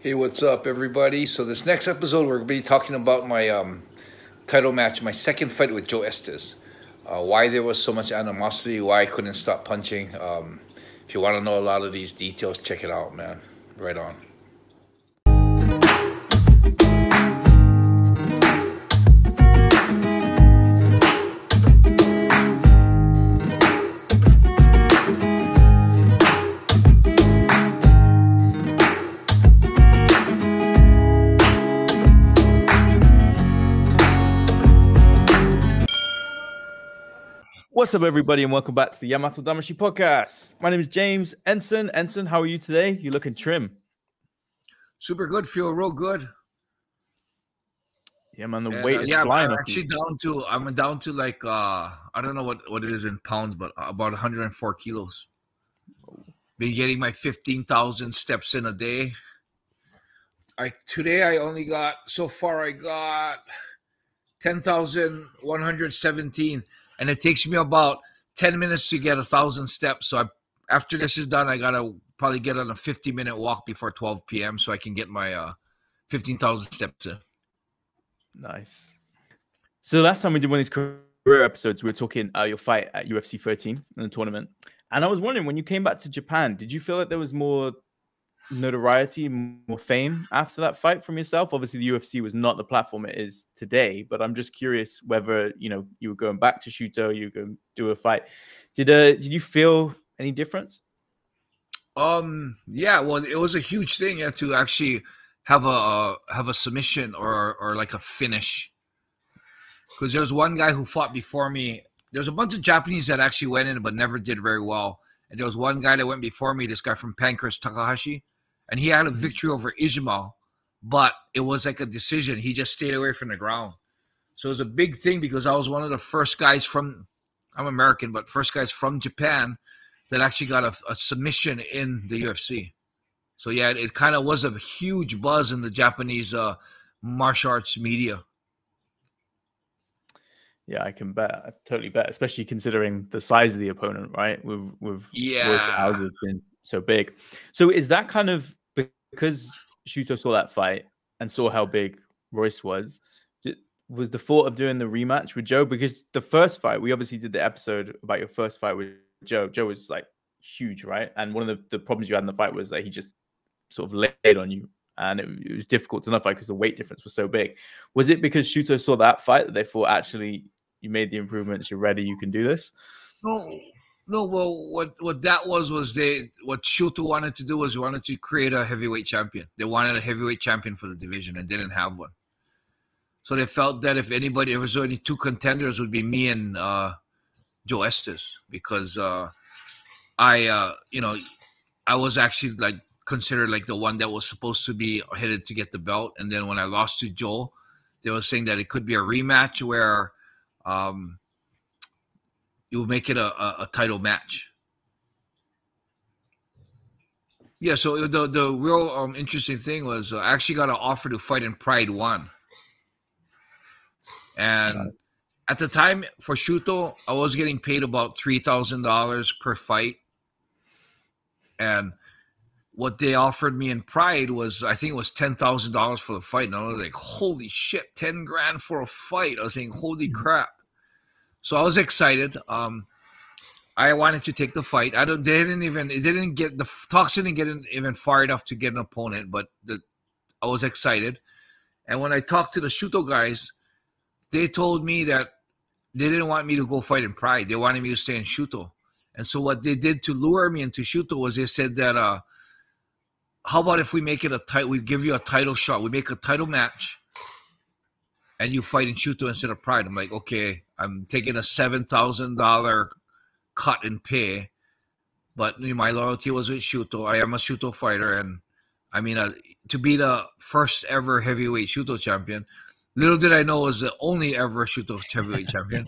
Hey, what's up, everybody? So this next episode, we're going to be talking about my um, title match, my second fight with Joe Estes. Uh, why there was so much animosity, why I couldn't stop punching. Um, if you want to know a lot of these details, check it out, man. Right on. What's up, everybody, and welcome back to the Yamato Damashi podcast. My name is James Enson. Enson, how are you today? You looking trim. Super good. Feel real good. Yeah, man. The And, weight uh, yeah, flying. I'm actually down to I'm down to like uh I don't know what what it is in pounds, but about 104 kilos. Been getting my 15,000 steps in a day. I today I only got so far I got 10,117 and it takes me about 10 minutes to get a thousand steps. So I after this is done, I gotta probably get on a 50 minute walk before 12 p.m. so I can get my uh 15,000 steps in. Nice. So the last time we did one of these career episodes, we were talking uh, your fight at UFC 13 in the tournament, and I was wondering when you came back to Japan, did you feel like there was more notoriety, more fame after that fight from yourself? Obviously, the UFC was not the platform it is today, but I'm just curious whether you know you were going back to Shooto, you to do a fight. Did uh did you feel any difference? Um. Yeah. Well, it was a huge thing yeah, to actually have a uh, have a submission or or like a finish. Because there was one guy who fought before me. There's a bunch of Japanese that actually went in but never did very well. And there was one guy that went before me. This guy from Pancrase Takahashi, and he had a victory over Ismail, but it was like a decision. He just stayed away from the ground. So it was a big thing because I was one of the first guys from. I'm American, but first guys from Japan that actually got a, a submission in the UFC. So yeah, it, it kind of was a huge buzz in the Japanese uh, martial arts media. Yeah, I can bet. I totally bet, especially considering the size of the opponent, right? With with Yeah. Alger being so big. So is that kind of because Shooto saw that fight and saw how big Royce was? Was the thought of doing the rematch with Joe? Because the first fight, we obviously did the episode about your first fight with Joe. Joe was like huge, right? And one of the, the problems you had in the fight was that he just sort of laid on you. And it, it was difficult to not fight because the weight difference was so big. Was it because Shooto saw that fight that they thought actually you made the improvements, you're ready, you can do this? No, no. Well, what what that was was they what Shooto wanted to do was he wanted to create a heavyweight champion. They wanted a heavyweight champion for the division and didn't have one. So they felt that if anybody, there was only two contenders, would be me and uh, Joe Estes because uh, I, uh, you know, I was actually like considered like the one that was supposed to be headed to get the belt, and then when I lost to Joe, they were saying that it could be a rematch where. Um, you make it a, a, a title match. Yeah, so the the real um, interesting thing was uh, I actually got an offer to fight in Pride One, and at the time for Shooto, I was getting paid about three thousand dollars per fight, and what they offered me in Pride was I think it was ten thousand dollars for the fight, and I was like, "Holy shit, ten grand for a fight!" I was saying, "Holy crap!" So I was excited. Um, I wanted to take the fight. I don't. They didn't even. It didn't get the talks didn't get even far enough to get an opponent. But the, I was excited. And when I talked to the Shooto guys, they told me that they didn't want me to go fight in Pride. They wanted me to stay in Shooto. And so what they did to lure me into Shooto was they said that, uh, how about if we make it a title? We give you a title shot. We make a title match, and you fight in Shooto instead of Pride. I'm like, okay, I'm taking a seven thousand dollar cut in pay, but my loyalty was with Shooto. I am a Shooto fighter, and I mean, uh, to be the first ever heavyweight Shooto champion. Little did I know was the only ever Shooto heavyweight champion,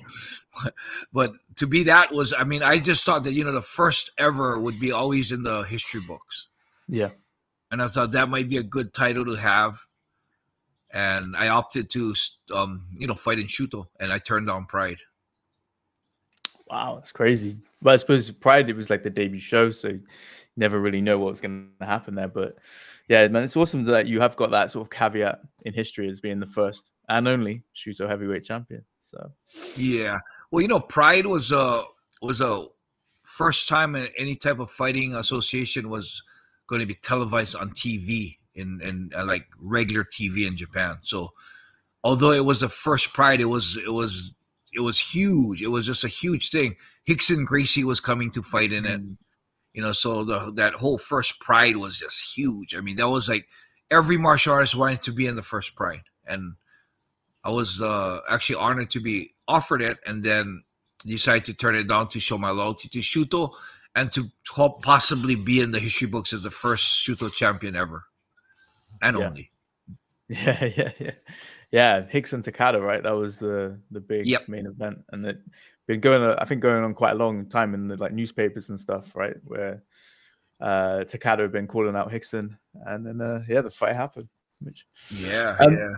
but, but to be that was, I mean, I just thought that you know the first ever would be always in the history books, Yeah. and I thought that might be a good title to have. And I opted to, um, you know, fight in Shooto, and I turned down Pride. Wow, that's crazy. But I suppose Pride, it was like the debut show, so you never really know what was going to happen there. But yeah, man, it's awesome that you have got that sort of caveat in history as being the first and only Shooto heavyweight champion. So yeah, well, you know, Pride was a was a first time in any type of fighting association was going to be televised on TV in in uh, like regular TV in Japan. So although it was the first Pride, it was it was it was huge. It was just a huge thing. Rickson Gracie was coming to fight in it. Mm. You know, so the that whole first Pride was just huge. I mean, that was like every martial artist wanted to be in the first Pride, and I was uh, actually honored to be offered it, and then decided to turn it down to show my loyalty to Shooto and to possibly be in the history books as the first Shooto champion ever and yeah. only. Yeah, yeah, yeah, yeah. Rickson Takada, right? That was the the big yep. main event, and it been going. I think going on quite a long time in the like newspapers and stuff, right? Where uh Takada had been calling out Rickson, and then uh, yeah, the fight happened. Which yeah, um, yeah.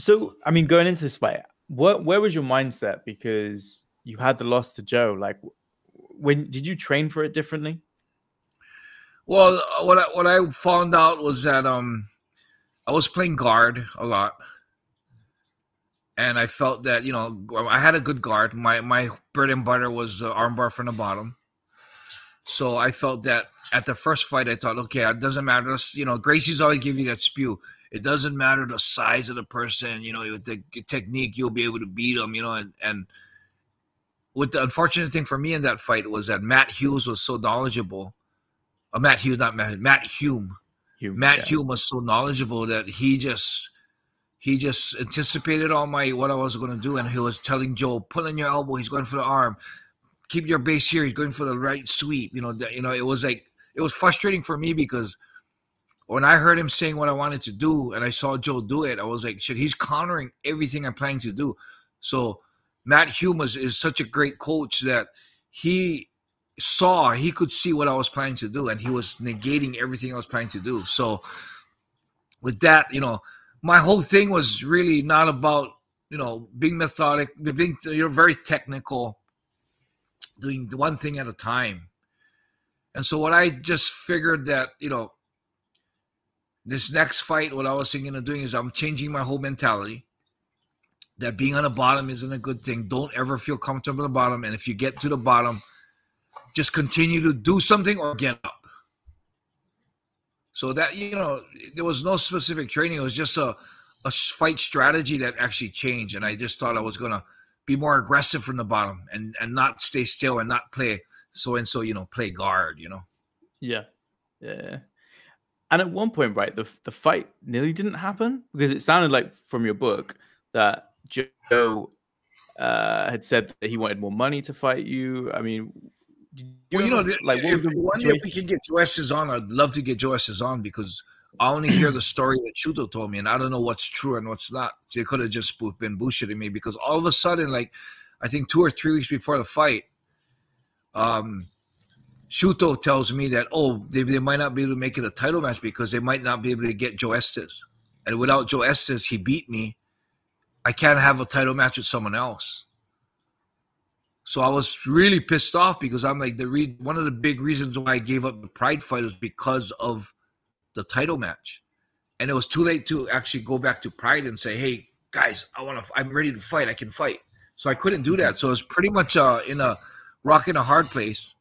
So I mean, going into this fight, what where was your mindset? Because you had the loss to Joe. Like, when did you train for it differently? Well, what I, what I found out was that um, I was playing guard a lot, and I felt that you know I had a good guard. My my bread and butter was uh, armbar from the bottom, so I felt that at the first fight I thought, okay, it doesn't matter. You know, Gracie's always give you that spew. It doesn't matter the size of the person. You know, with the technique, you'll be able to beat them. You know, and and with the unfortunate thing for me in that fight was that Matt Hughes was so knowledgeable uh, Matt Hughes, not Matt, Matt Hume. Hume Matt yeah. Hume was so knowledgeable that he just he just anticipated all my what I was going to do, and he was telling Joe, "Pull in your elbow. He's going for the arm. Keep your base here. He's going for the right sweep." You know, the, you know, it was like it was frustrating for me because when I heard him saying what I wanted to do, and I saw Joe do it, I was like, "Shit, he's countering everything I'm planning to do." So Matt Hume is, is such a great coach that he saw he could see what I was planning to do, and he was negating everything I was planning to do. So with that, you know, my whole thing was really not about you know being methodic, being you're very technical, doing one thing at a time. And so what I just figured that you know this next fight, what I was thinking of doing is I'm changing my whole mentality. That being on the bottom isn't a good thing. Don't ever feel comfortable at the bottom. And if you get to the bottom, just continue to do something or get up. So that you know, there was no specific training. It was just a a fight strategy that actually changed, and I just thought I was gonna be more aggressive from the bottom and and not stay still and not play so and so. You know, play guard. You know. Yeah, yeah. And at one point, right, the the fight nearly didn't happen because it sounded like from your book that Joe uh, had said that he wanted more money to fight you. I mean, you well, you know, like if, one if we can get Joe Estes on, I'd love to get Joe Estes on because I only hear the story that Shooto told me, and I don't know what's true and what's not. They could have just been bullshitting me because all of a sudden, like I think two or three weeks before the fight, um, Shooto tells me that oh they, they might not be able to make it a title match because they might not be able to get Joe Estes, and without Joe Estes, he beat me. I can't have a title match with someone else. So I was really pissed off because I'm like the re- one of the big reasons why I gave up the Pride fight was because of the title match, and it was too late to actually go back to Pride and say, "Hey guys, I want to. I'm ready to fight. I can fight." So I couldn't do that. So it was pretty much uh, in a rock in a hard place,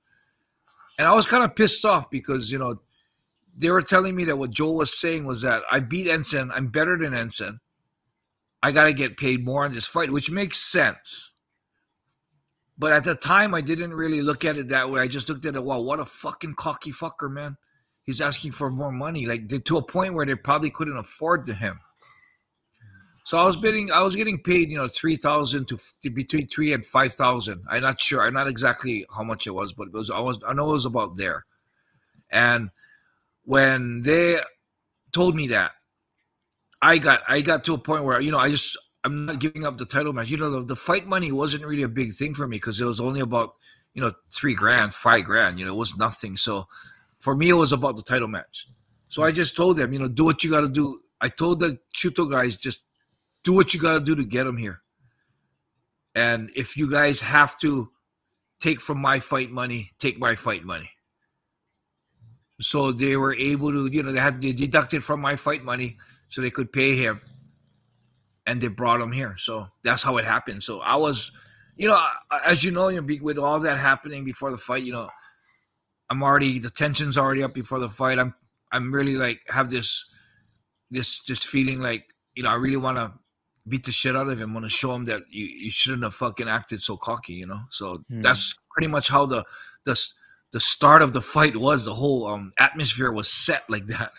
and I was kind of pissed off because you know they were telling me that what Joel was saying was that I beat Enson. I'm better than Enson. I got to get paid more on this fight, which makes sense but at the time, I didn't really look at it that way. I just looked at it, wow, what a fucking cocky fucker, man. He's asking for more money, like to a point where they probably couldn't afford to him. So I was bidding, I was getting paid, you know, three thousand to, to between three and five thousand. I'm not sure, I'm not exactly how much it was, but it was I was I know it was about there. And when they told me that, I got I got to a point where you know I just I'm not giving up the title match. You know, the, the fight money wasn't really a big thing for me because it was only about you know three grand, five grand. You know, it was nothing. So for me, it was about the title match. So I just told them, you know, do what you got to do. I told the Shooto guys, just do what you got to do to get them here. And if you guys have to take from my fight money, take my fight money. so they were able to, you know, they had they deducted from my fight money so they could pay him, and they brought him here. So that's how it happened. So I was, you know, as you know, you know, with all that happening before the fight, you know, I'm already the tension's already up before the fight. I'm I'm really like have this this just feeling like you know I really want to beat the shit out of him. Want to show him that you, you shouldn't have fucking acted so cocky, you know. So Hmm. that's pretty much how the the the start of the fight was. The whole um atmosphere was set like that.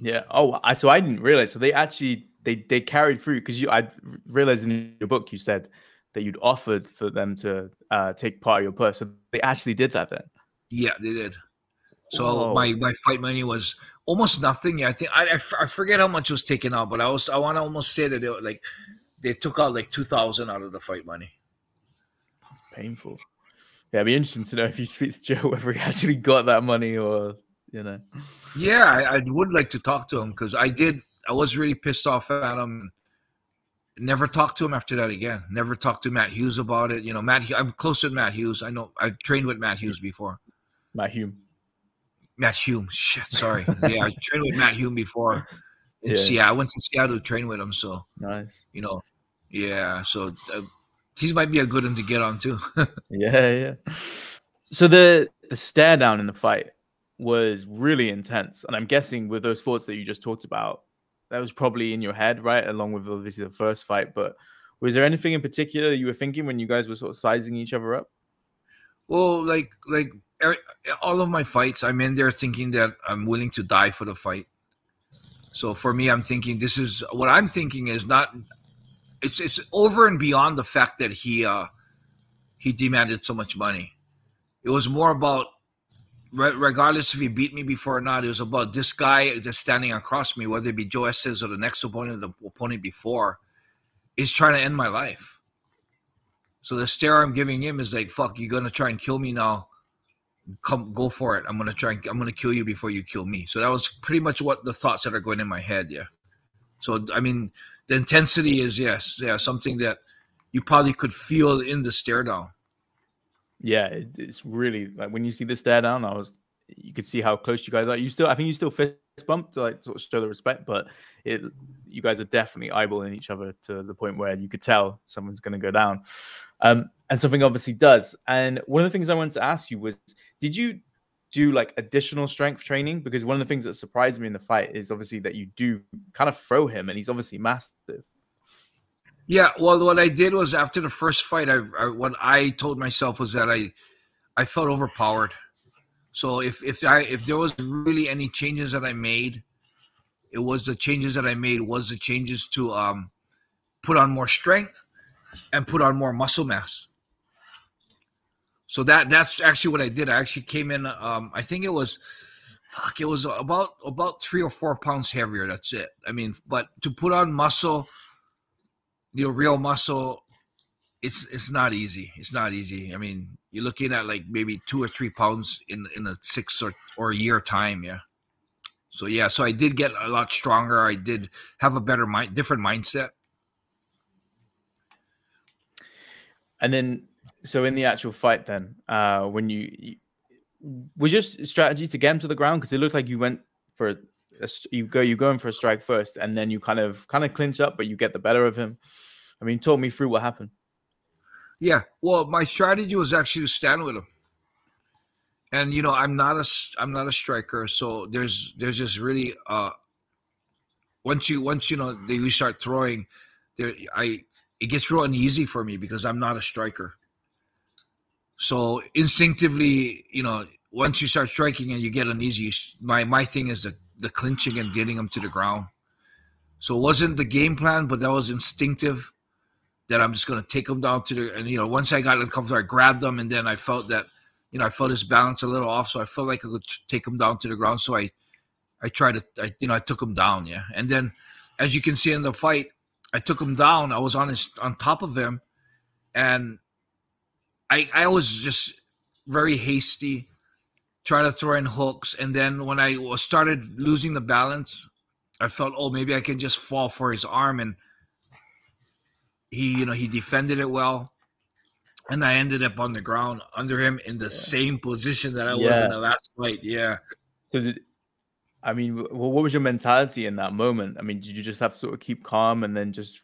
Yeah. Oh, I so I didn't realize. So they actually they they carried through because you I realized in your book you said that you'd offered for them to uh, take part of your purse. So they actually did that then. Yeah, they did. So Whoa. my my fight money was almost nothing. Yeah, I think I, I f- I forget how much was taken out, but I was I want to almost say that it, like they took out like two thousand out of the fight money. Painful. Yeah, it'd be interesting to know if you speak to Joe whether he actually got that money or you know. Yeah, I, I would like to talk to him because I did. I was really pissed off at him. Never talked to him after that again. Never talked to Matt Hughes about it. You know, Matt. I'm close with Matt Hughes. I know. I trained with Matt Hughes before. Matt Hume. Matt Hume. Shit, sorry. yeah, I trained with Matt Hume before in Yeah. Seattle. I went to Seattle to train with him. So Nice. you know, yeah. So uh, he might be a good one to get on too. Yeah, yeah. So the the stare down in the fight was really intense, and I'm guessing with those thoughts that you just talked about, that was probably in your head, right? Along with obviously the first fight, but was there anything in particular you were thinking when you guys were sort of sizing each other up? Well, like like er- all of my fights, I'm in there thinking that I'm willing to die for the fight. So for me, I'm thinking this is what I'm thinking is not. It's it's over and beyond the fact that he uh he demanded so much money. It was more about re- regardless if he beat me before or not. It was about this guy that's standing across me, whether it be Joe Estes or the next opponent, the opponent before, is trying to end my life. So the stare I'm giving him is like, "Fuck, you're gonna try and kill me now. Come, go for it. I'm gonna try. And, I'm gonna kill you before you kill me." So that was pretty much what the thoughts that are going in my head. Yeah. So I mean, the intensity is yes, yeah, something that you probably could feel in the stare down. Yeah, it, it's really like when you see the stare down, I was you could see how close you guys are. You still, I think you still fist bump to like sort of show the respect, but it you guys are definitely eyeballing each other to the point where you could tell someone's going to go down. Um, and something obviously does. And one of the things I wanted to ask you was, did you do like additional strength training? Because one of the things that surprised me in the fight is obviously that you do kind of throw him, and he's obviously massive. Yeah, well, what I did was after the first fight, I, I what I told myself was that I I felt overpowered. So if if I if there was really any changes that I made, it was the changes that I made was the changes to um put on more strength and put on more muscle mass. So that that's actually what I did. I actually came in. Um, I think it was, fuck, it was about about three or four pounds heavier. That's it. I mean, but to put on muscle you know, real muscle, it's it's not easy. It's not easy. I mean, you're looking at like maybe two or three pounds in in a six or or a year time. Yeah. So yeah, so I did get a lot stronger. I did have a better mind, different mindset. And then, so in the actual fight, then, uh, when you, you was your strategy to get him to the ground because it looked like you went for you go you go in for a strike first, and then you kind of kind of clinch up, but you get the better of him. I mean, talk me through what happened. Yeah. Well, my strategy was actually to stand with him. And you know, I'm not a I'm not a striker, so there's there's just really uh once you once you know you start throwing, there I it gets real uneasy for me because I'm not a striker. So instinctively, you know, once you start striking and you get uneasy, my my thing is the the clinching and getting him to the ground. So it wasn't the game plan, but that was instinctive that I'm just going to take him down to the, and you know, once I got uncomfortable, I grabbed them, and then I felt that, you know, I felt his balance a little off, so I felt like I could take him down to the ground. So I, I tried to, I, you know, I took him down, yeah. And then, as you can see in the fight, I took him down. I was on his, on top of him, and I, I was just very hasty, trying to throw in hooks, and then when I started losing the balance, I felt, oh, maybe I can just fall for his arm and he you know he defended it well and I ended up on the ground under him in the same position that I was in the last fight. Yeah. So, did, I mean, what was your mentality in that moment? I mean, did you just have to sort of keep calm and then just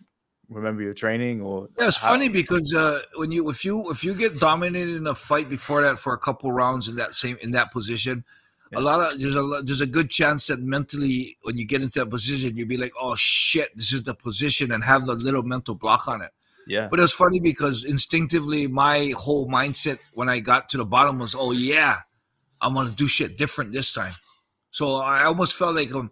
remember your training, or Yeah, it's how- funny because uh, when you if you if you get dominated in a fight before that for a couple rounds in that same in that position, Yeah. a lot of there's a there's a good chance that mentally when you get into that position you'd be like, oh shit, this is the position, and have the little mental block on it. Yeah, But it was funny because instinctively my whole mindset when I got to the bottom was, oh yeah, I'm gonna do shit different this time. So I almost felt like um,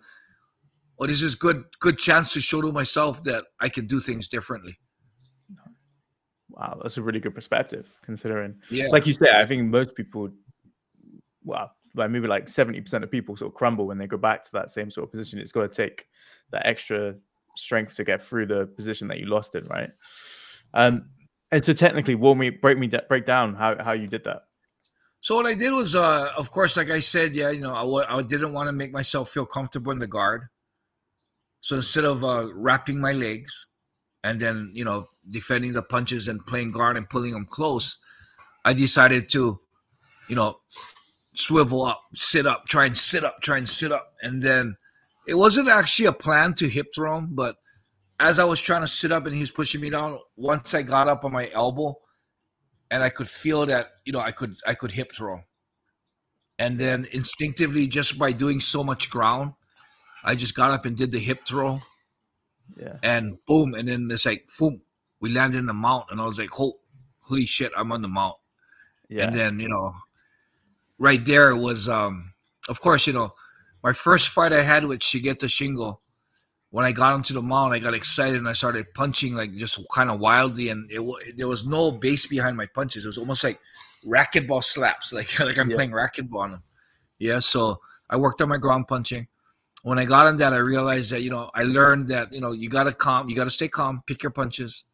oh, this is good good chance to show to myself that I can do things differently. wow, that's a really good perspective considering. Yeah. Like you said, I think most people, well, like maybe like seventy percent of people sort of crumble when they go back to that same sort of position. It's got to take that extra strength to get through the position that you lost in, right? Um, and so technically, walk me, break me, break down how how you did that. So what I did was, uh, of course, like I said, yeah, you know, I w- I didn't want to make myself feel comfortable in the guard. So instead of uh, wrapping my legs and then, you know, defending the punches and playing guard and pulling them close, I decided to, you know, swivel up, sit up, try and sit up, try and sit up. And then it wasn't actually a plan to hip throw him, but as I was trying to sit up and he was pushing me down, once I got up on my elbow, and I could feel that you know I could I could hip throw, and then instinctively just by doing so much ground, I just got up and did the hip throw, Yeah, and boom, and then it's like boom, we landed in the mount, and I was like, holy shit, I'm on the mount, yeah, and then you know, right there was um, of course you know, my first fight I had with Shigeta Shingo. When I got onto the mount, I got excited and I started punching like just kind of wildly, and it there was no base behind my punches. It was almost like racquetball slaps, like like I'm Yeah. playing racquetball on them. Yeah, so I worked on my ground punching. When I got on that, I realized that you know I learned that you know you gotta calm, you gotta stay calm, pick your punches,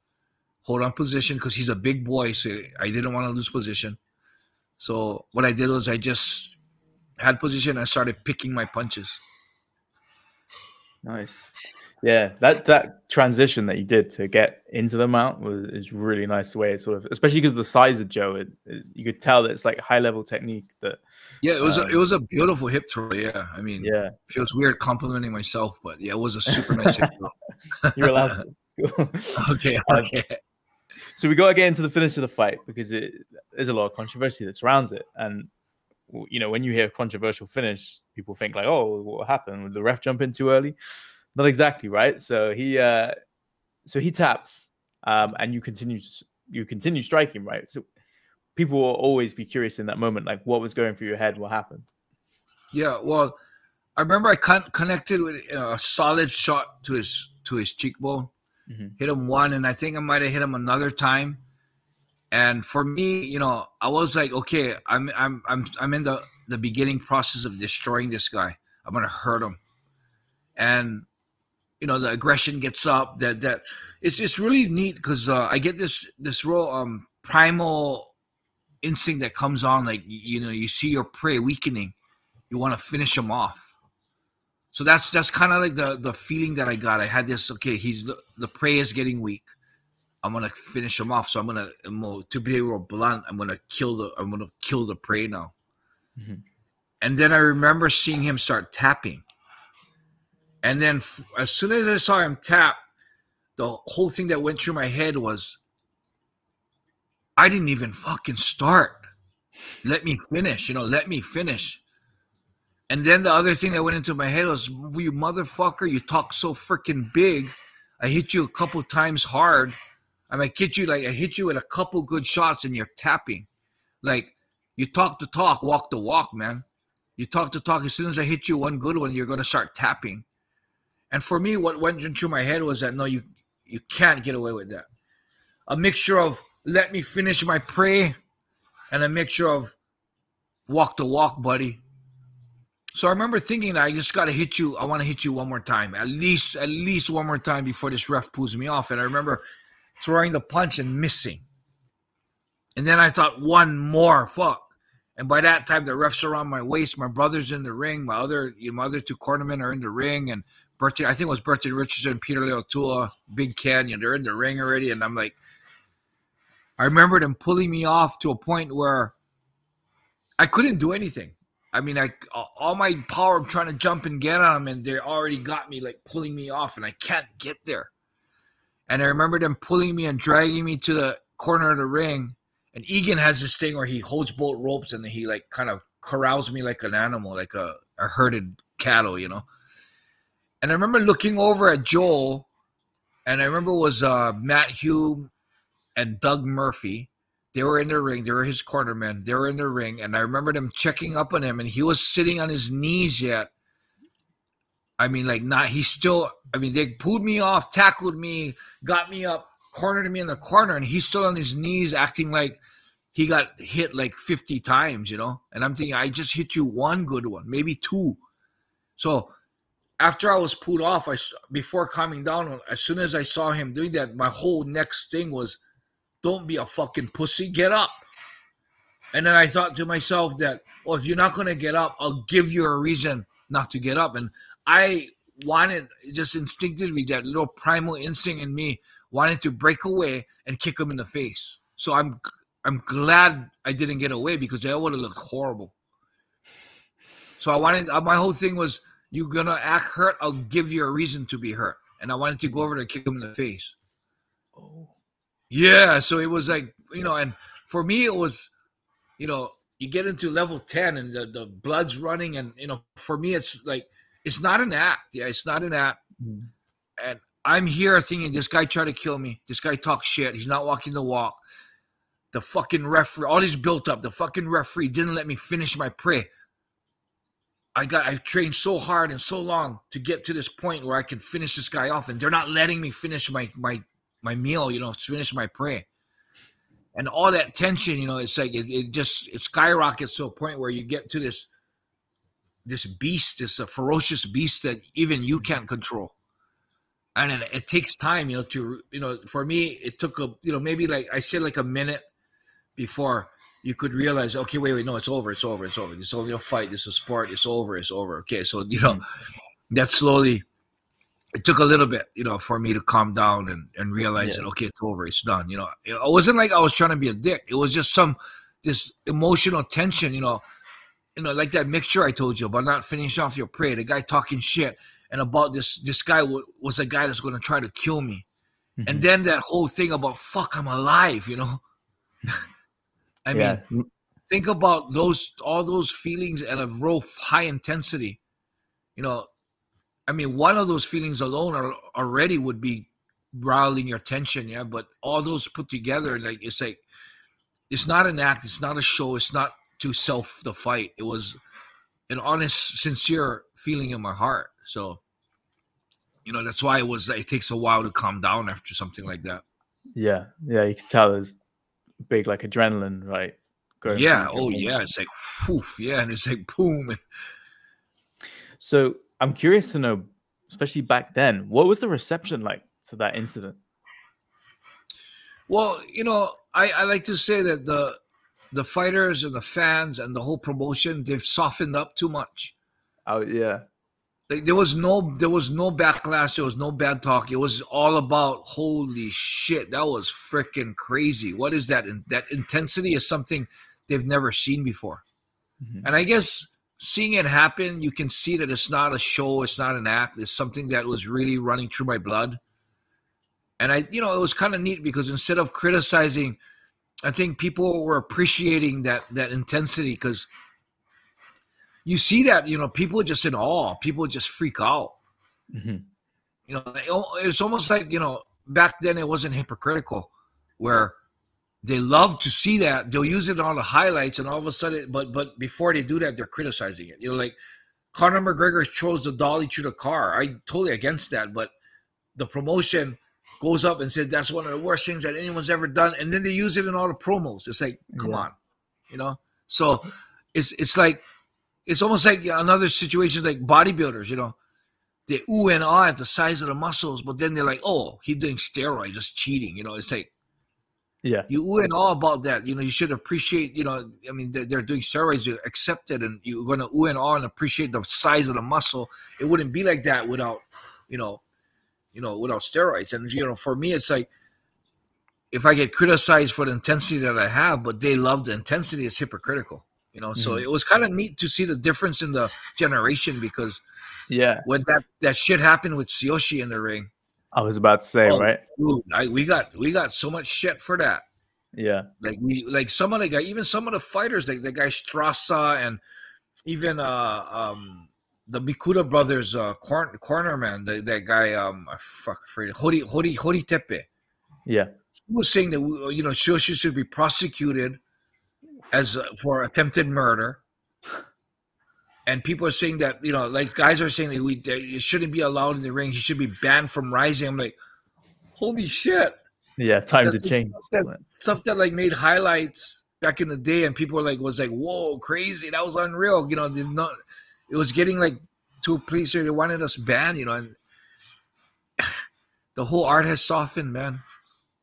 hold on position because he's a big boy, so I didn't want to lose position. So what I did was I just had position. I started picking my punches. nice. Yeah, that that transition that you did to get into the mount was is really nice way. Sort of, especially because the size of Joe, it, it- you could tell that it's like high level technique. That Yeah, it was a, Um, it was a beautiful hip throw. Yeah, I mean, yeah, it feels weird complimenting myself, but yeah, it was a super nice hip throw. you're allowed. to. Okay, Um, okay. so we got to get into the finish of the fight because it, there's a lot of controversy that surrounds it, and you know when you hear controversial finish, people think like, "Oh, what happened? Did the ref jump in too early?" Not exactly, right? So he, uh so he taps, um, and you continue, you continue striking, right? So people will always be curious in that moment, like what was going through your head, what happened. Yeah, well, I remember I con- connected with a solid shot to his to his cheekbone. Mhm. Hit him one, and I think I might have hit him another time. And for me, you know, I was like, okay, I'm I'm I'm I'm in the the beginning process of destroying this guy. I'm gonna hurt him, and you know, the aggression gets up. That that it's it's really neat because uh, I get this this real um primal instinct that comes on. Like you know, you see your prey weakening, you want to finish him off. So that's that's kind of like the the feeling that I got. I had this. Okay, he's the, the prey is getting weak. I'm gonna finish him off. So I'm gonna, I'm gonna to be real blunt. I'm gonna kill the I'm gonna kill the prey now. Mhm. And then I remember seeing him start tapping. And then f- as soon as I saw him tap, the whole thing that went through my head was, I didn't even fucking start. Let me finish. You know, let me finish. And then the other thing that went into my head was, you motherfucker, you talk so freaking big. I hit you a couple times hard. I might hit you like I hit you with a couple good shots and you're tapping. Like you talk the talk, walk the walk, man. You talk the talk. As soon as I hit you one good one, you're gonna start tapping. And for me, what went into my head was that no, you you can't get away with that. A mixture of let me finish my pray and a mixture of walk the walk, buddy. So I remember thinking that I just gotta hit you. I want to hit you one more time, at least at least one more time before this ref pulls me off. And I remember throwing the punch and missing. And then I thought one more, fuck. And by that time, the refs are on my waist. My brother's in the ring. My other, you know, my other two cornermen are in the ring, and Bertie, I think it was Bertie Richardson, Peter Leotua, Big Canyon. They're in the ring already, and I'm like, I I remember them pulling me off to a point where I couldn't do anything. I mean, I all my power of trying to jump and get on them, and they already got me like pulling me off, and I can't get there. And I remember them pulling me and dragging me to the corner of the ring. And Egan has this thing where he holds both ropes and he like kind of corrals me like an animal, like a, a herded cattle, you know. And I remember looking over at Joel, and I remember it was uh, Matt Hume and Doug Murphy. They were in the ring. They were his cornermen. They were in the ring, and I remember them checking up on him, and he was sitting on his knees yet. I mean, like not. He still. I mean, they pulled me off, tackled me, got me up, cornered me in the corner, and he's still on his knees, acting like he got hit like fifty times, you know. And I'm thinking, I just hit you one good one, maybe two. So after I was pulled off, I before coming down, as soon as I saw him doing that, my whole next thing was don't be a fucking pussy. Get up. And then I thought to myself that, well, if you're not to get up, I'll give you a reason not to get up. And I wanted just instinctively that little primal instinct in me wanted to break away and kick him in the face. So I'm I'm glad I didn't get away because that would have looked horrible. So I wanted uh, my whole thing was you're gonna act hurt, I'll give you a reason to be hurt. And I wanted to go over to kick him in the face. Oh. Yeah, so it was like, you know, and for me it was, you know, you get into level 10 and the, the blood's running and you know, for me it's like it's not an act. Yeah, it's not an act. Mm-hmm. And I'm here thinking this guy tried to kill me. This guy talks shit. He's not walking the walk. The fucking referee, all this built up. The fucking referee didn't let me finish my prey. I got I trained so hard and so long to get to this point where I can finish this guy off, and they're not letting me finish my my my meal, you know, to finish my prayer. And all that tension, you know, it's like it, it just it skyrockets to a point where you get to this this beast, this a ferocious beast that even you mm-hmm. can't control. And it, it takes time, you know, to you know, for me, it took a you know maybe like I said like a minute before you could realize, okay, wait, wait, no, it's over, it's over, it's over. This is only a fight. This is a sport. It's over, it's over. Okay, so you know, that slowly it took a little bit, you know, for me to calm down and, and realize yeah. that okay, it's over, it's done. You know, it wasn't like I was trying to be a dick. It was just some this emotional tension, you know, you know, like that mixture I told you about not finishing off your prey, the guy talking shit, and about this this guy w- was a guy that's going to try to kill me, mm-hmm. and then that whole thing about fuck, I'm alive, you know. I yeah. mean, think about those all those feelings at a real high intensity. You know, I mean, one of those feelings alone are, already would be riling your tension, yeah. But all those put together, like it's like it's not an act, it's not a show, it's not to self the fight. It was an honest, sincere feeling in my heart. So, you know, that's why it was. It takes a while to calm down after something like that. Yeah, yeah, you can tell there's big like adrenaline, right? Going yeah. Oh, yeah. It's like, poof. Yeah, and it's like boom. So I'm curious to know, especially back then, what was the reception like to that incident? Well, you know, I, I like to say that the the fighters and the fans and the whole promotion they've softened up too much. Oh yeah. Like there was no there was no backlash, there was no bad talk. It was all about holy shit, that was freaking crazy. What is that? And that intensity is something they've never seen before. Mm-hmm. And I guess seeing it happen, you can see that it's not a show, it's not an act, it's something that was really running through my blood. And I, you know, it was kind of neat because instead of criticizing, I think people were appreciating that that intensity because you see that, you know, people are just in awe, people just freak out. Mm-hmm. You know, it's almost like, you know, back then it wasn't hypocritical where they love to see that. They'll use it on all the highlights, and all of a sudden, but but before they do that, they're criticizing it. You know, like Conor McGregor chose the dolly to the car. I totally against that, but the promotion goes up and said that's one of the worst things that anyone's ever done, and then they use it in all the promos. It's like, come yeah. on, you know. So it's it's like it's almost like another situation like bodybuilders. You know, they ooh and ah at the size of the muscles, but then they're like, oh, he's doing steroids, just cheating. You know, it's like yeah. You ooh and all about that. You know, you should appreciate, you know, I mean, they're, they're doing steroids, you accept it, and you're going to ooh and all and appreciate the size of the muscle. It wouldn't be like that without, you know, you know, without steroids. And, you know, for me, it's like, if I get criticized for the intensity that I have, but they love the intensity, it's hypocritical. You know, so Mhm. it was kind of neat to see the difference in the generation because Yeah, when that that shit happened with Tsuyoshi in the ring, I was about to say, Oh. right? dude, I, we got we got so much shit for that. Yeah, Like we like some of the guy, even some of the fighters, like the guy Strassa and even uh um the Mikuda brothers, uh corner corner man, the, that guy um I fuck afraid Hori Hori Hori Tepe. yeah, He was saying that you know Shoshi should be prosecuted as for attempted murder. And people are saying that you know, like guys are saying that we that it shouldn't be allowed in the ring. He should be banned from Rizin. I'm like, holy shit! yeah. Times That's have changed. stuff that, stuff that like made highlights back in the day, and people were like was like, "Whoa, crazy! That was unreal." You know, did not. It was getting like to a place where they wanted us banned. You know, and the whole art has softened, man.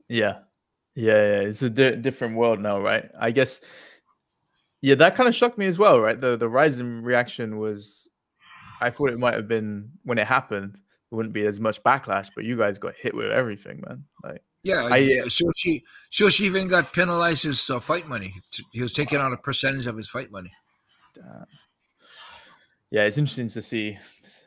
Yeah, yeah, yeah. It's a di- different world now, right? I guess. Yeah, that kind of shocked me as well, right? The the Rizin reaction was, I thought it might have been when it happened, there wouldn't be as much backlash, but you guys got hit with everything, man. Like, Yeah, I- yeah. Shoshi Shoshi even got penalized his uh, fight money. He was taking out a percentage of his fight money. uh, yeah, it's interesting to see,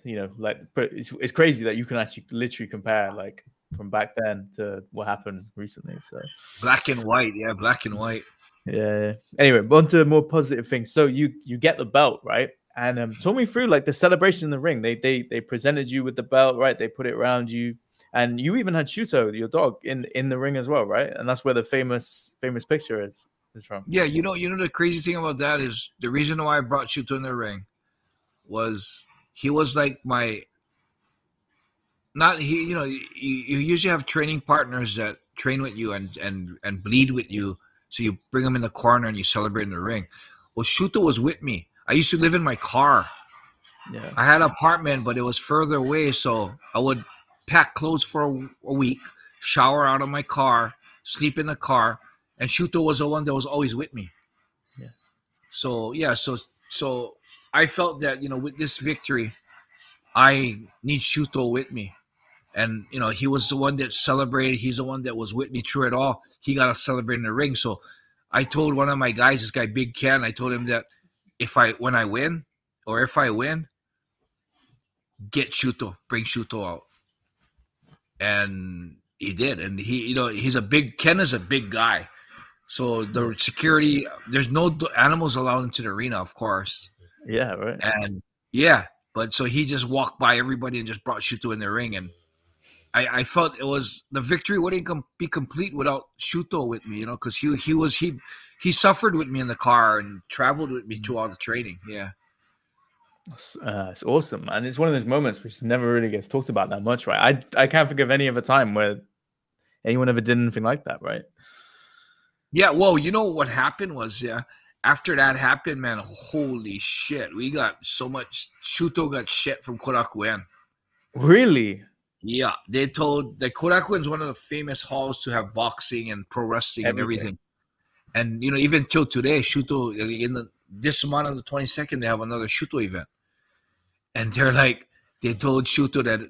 you know, like, but it's it's crazy that you can actually literally compare like from back then to what happened recently. So. Black and white, yeah, black and white. Yeah. Anyway, on to more positive things. So you you get the belt, right? And um, talk me through like the celebration in the ring. They they they presented you with the belt, right? They put it around you, and you even had Shooto, your dog, in in the ring as well, right? And that's where the famous famous picture is is from. Yeah, you know, you know the crazy thing about that is the reason why I brought Shooto in the ring was he was like my not he you know you, you usually have training partners that train with you and and and bleed with you so you bring them in the corner and you celebrate in the ring. Well Shooto was with me. I used to live in my car. Yeah. i had an apartment but it was further away so i would pack clothes for a, a week shower out of my car sleep in the car and Shooto was the one that was always with me. Yeah. so yeah so so i felt that you know with this victory i need Shooto with me and you know he was the one that celebrated. He's the one that was with me through it all. He got to celebrate in the ring. So i told one of my guys this guy big ken i told him that if i when i win or if i win get shooto bring shooto out. And he did. And he you know he's a big ken is a big guy. So the security there's no animals allowed into the arena of course. Yeah. Right. and yeah, but so he just walked by everybody and just brought Shooto in the ring, and I, I felt it was the victory wouldn't com- be complete without Shooto with me, you know, because he he was he he suffered with me in the car and traveled with me to all the training. Yeah, It's, uh, it's awesome, and It's one of those moments which never really gets talked about that much, right? I I can't think of any other time where anyone ever did anything like that, right? yeah. Well, you know what happened was yeah. After that happened, man, holy shit, we got so much. Shooto got shit from Korakuen. Really? Yeah, they told the that is one of the famous halls to have boxing and pro wrestling and Everything. everything. And you know, even till today, Shooto in the this month on the twenty second, they have another Shooto event, and they're like, they told Shooto that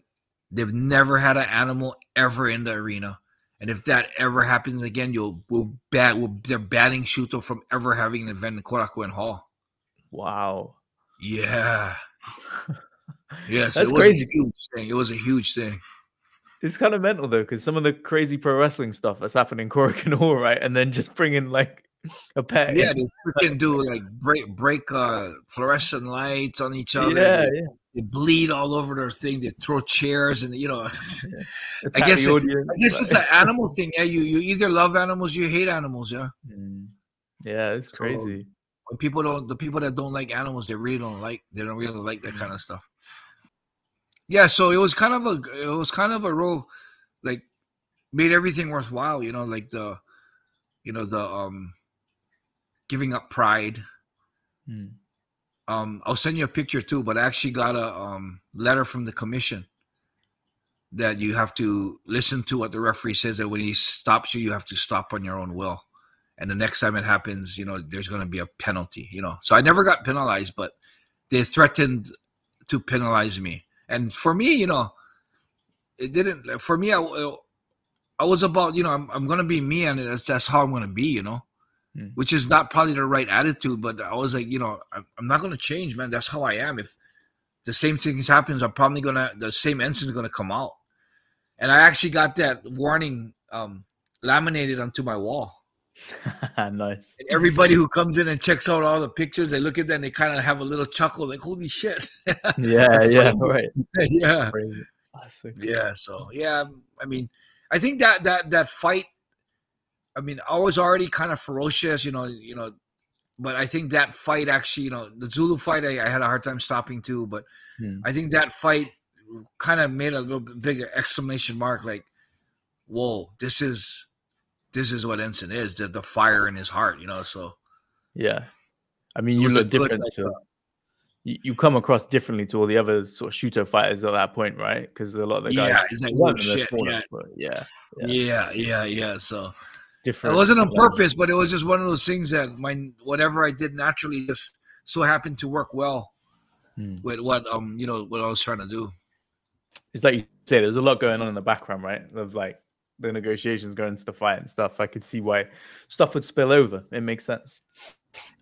they've never had an animal ever in the arena, and if that ever happens again, you'll will bat will they're banning Shooto from ever having an event in Korakuen Hall. Wow. Yeah, yeah, so That's it was crazy. a huge thing. It was a huge thing. It's kind of mental though, because some of the crazy pro wrestling stuff that's happening in Korakuen Hall, right? And then just bringing like a pet. Yeah, in. they freaking do like break break uh fluorescent lights on each other. yeah, They, yeah. they bleed all over their thing. They throw chairs and you know. Attack guess it- I guess it's an animal thing. Yeah, you you either love animals, you hate animals. Yeah, Mm. Yeah, it's So- crazy. when people don't, the people that don't like animals, they really don't like. They don't really like that kind of stuff. Yeah, so it was kind of a it was kind of a role, like made everything worthwhile. You know, like the, you know the um, giving up pride. Mm. um i'll send you a picture too but i actually got a um letter from the commission that you have to listen to what the referee says that when he stops you you have to stop on your own will and the next time it happens you know there's going to be a penalty you know so i never got penalized but they threatened to penalize me and for me you know it didn't for me i, I was about, you know, I'm, I'm gonna be me, and that's that's how I'm gonna be, you know, Hmm. which is not probably the right attitude, but I was like, you know, I'm, I'm not gonna change, man. That's how I am. If the same things happens, I'm probably gonna the same incident's gonna come out. And I actually got that warning um, laminated onto my wall. nice. And everybody who comes in and checks out all the pictures, they look at them, they kind of have a little chuckle, like, "Holy shit!" Yeah, yeah, friends. right. yeah, Crazy. So yeah. So yeah, I mean, I think that that that fight. I mean, I was already kind of ferocious, you know, you know, but I think that fight actually, you know, the Zulu fight, I, I had a hard time stopping too. But Hmm. I think that fight kind of made a little bit bigger exclamation mark, like, "Whoa, this is." This is what Enson is, the, the fire in his heart, you know. So Yeah. I mean, you look different to you, you come across differently to all the other sort of Shooto fighters at that point, right? Because a lot of the guys, Yeah, it's like, oh, shit, smaller, yeah. but yeah, Yeah. yeah, yeah, yeah. So different. it wasn't on purpose, but it was just one of those things that my whatever I did naturally just so happened to work well Hmm. with what um you know what I was trying to do. It's like you say, there's a lot going on in the background, right? Of like the negotiations going into the fight and stuff. I could see why stuff would spill over. It makes sense.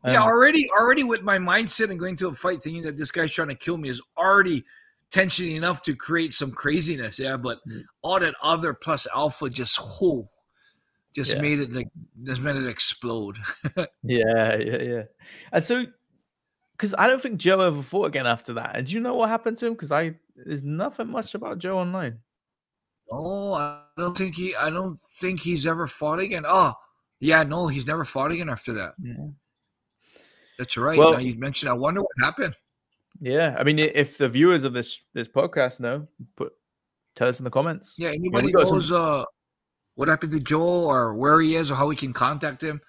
yeah, Um, already already with my mindset and going to a fight thinking that this guy's trying to kill me is already tension enough to create some craziness. Yeah, but Mm. all that other plus alpha just whoo, just Yeah. made it like just made it explode. Yeah, yeah, yeah. And so, because I don't think Joe ever fought again after that. And do you know what happened to him? Because I there's nothing much about Joe online. Oh, I don't think he. I don't think he's ever fought again. Oh, yeah, no, he's never fought again after that. Yeah. That's right. Well- now you mentioned. I wonder what happened. Yeah, I mean, if the viewers of this this podcast know, put tell us in the comments. Yeah, anybody got some- knows uh, what happened to Joel or where he is or how we can contact him?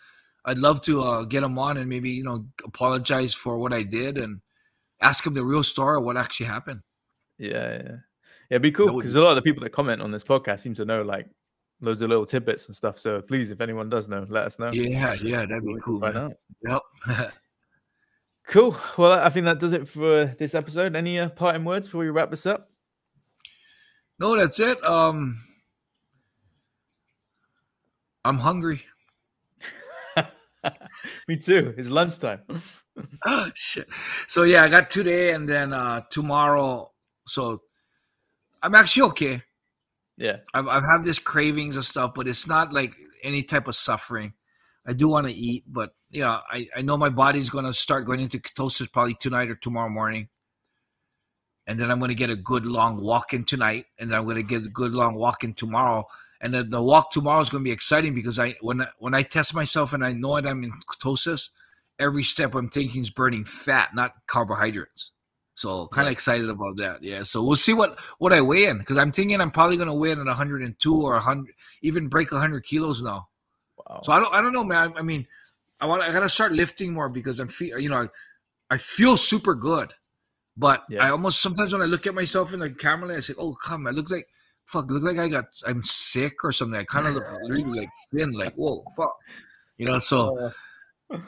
I'd love to uh, get him on and maybe you know apologize for what I did and ask him the real story of what actually happened. Yeah, yeah, yeah. It'd be cool because a lot of the people that comment on this podcast seem to know like loads of little tidbits and stuff. So please, if anyone does know, let us know. Yeah, yeah, that'd be cool. find Man. out. Yep. Cool. Well, I think that does it for this episode. Any uh, parting words before we wrap this up? no, that's it. Um, I'm hungry. Me too. It's lunchtime. oh, shit. So yeah, I got today and then uh tomorrow. So I'm actually okay. Yeah. I've I've had this cravings and stuff, but it's not like any type of suffering. I do want to eat, but you know, I, I know my body's gonna start going into ketosis probably tonight or tomorrow morning. And then I'm gonna get a good long walk in tonight, and then I'm gonna get a good long walk in tomorrow. And then the walk tomorrow is gonna be exciting because I when I, when I test myself and I know that I'm in ketosis, every step I'm taking is burning fat, not carbohydrates. So kind of Right. excited about that. Yeah. So we'll see what what I weigh in because I'm thinking I'm probably gonna weigh in at 102 or 100, even break 100 kilos now. Wow. So I don't I don't know, man. I mean, I want I gotta start lifting more because I'm feel you know I, I feel super good, but Yeah. I almost sometimes when I look at myself in the camera, I say, oh come, I look like fuck, look like I got I'm sick or something. I kind of look really like thin, like whoa, fuck, you know. So. Uh,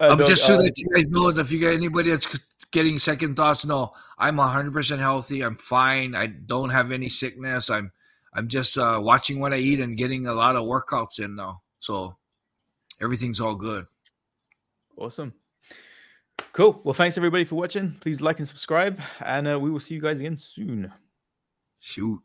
I'm just so uh, that you guys know that if you got anybody that's getting second thoughts, no, I'm 100% healthy. I'm fine. I don't have any sickness. I'm I'm just uh, watching what I eat and getting a lot of workouts in now. So everything's all good. Awesome. Cool. Well, thanks everybody for watching. Please like and subscribe, and uh, we will see you guys again soon. Shoot.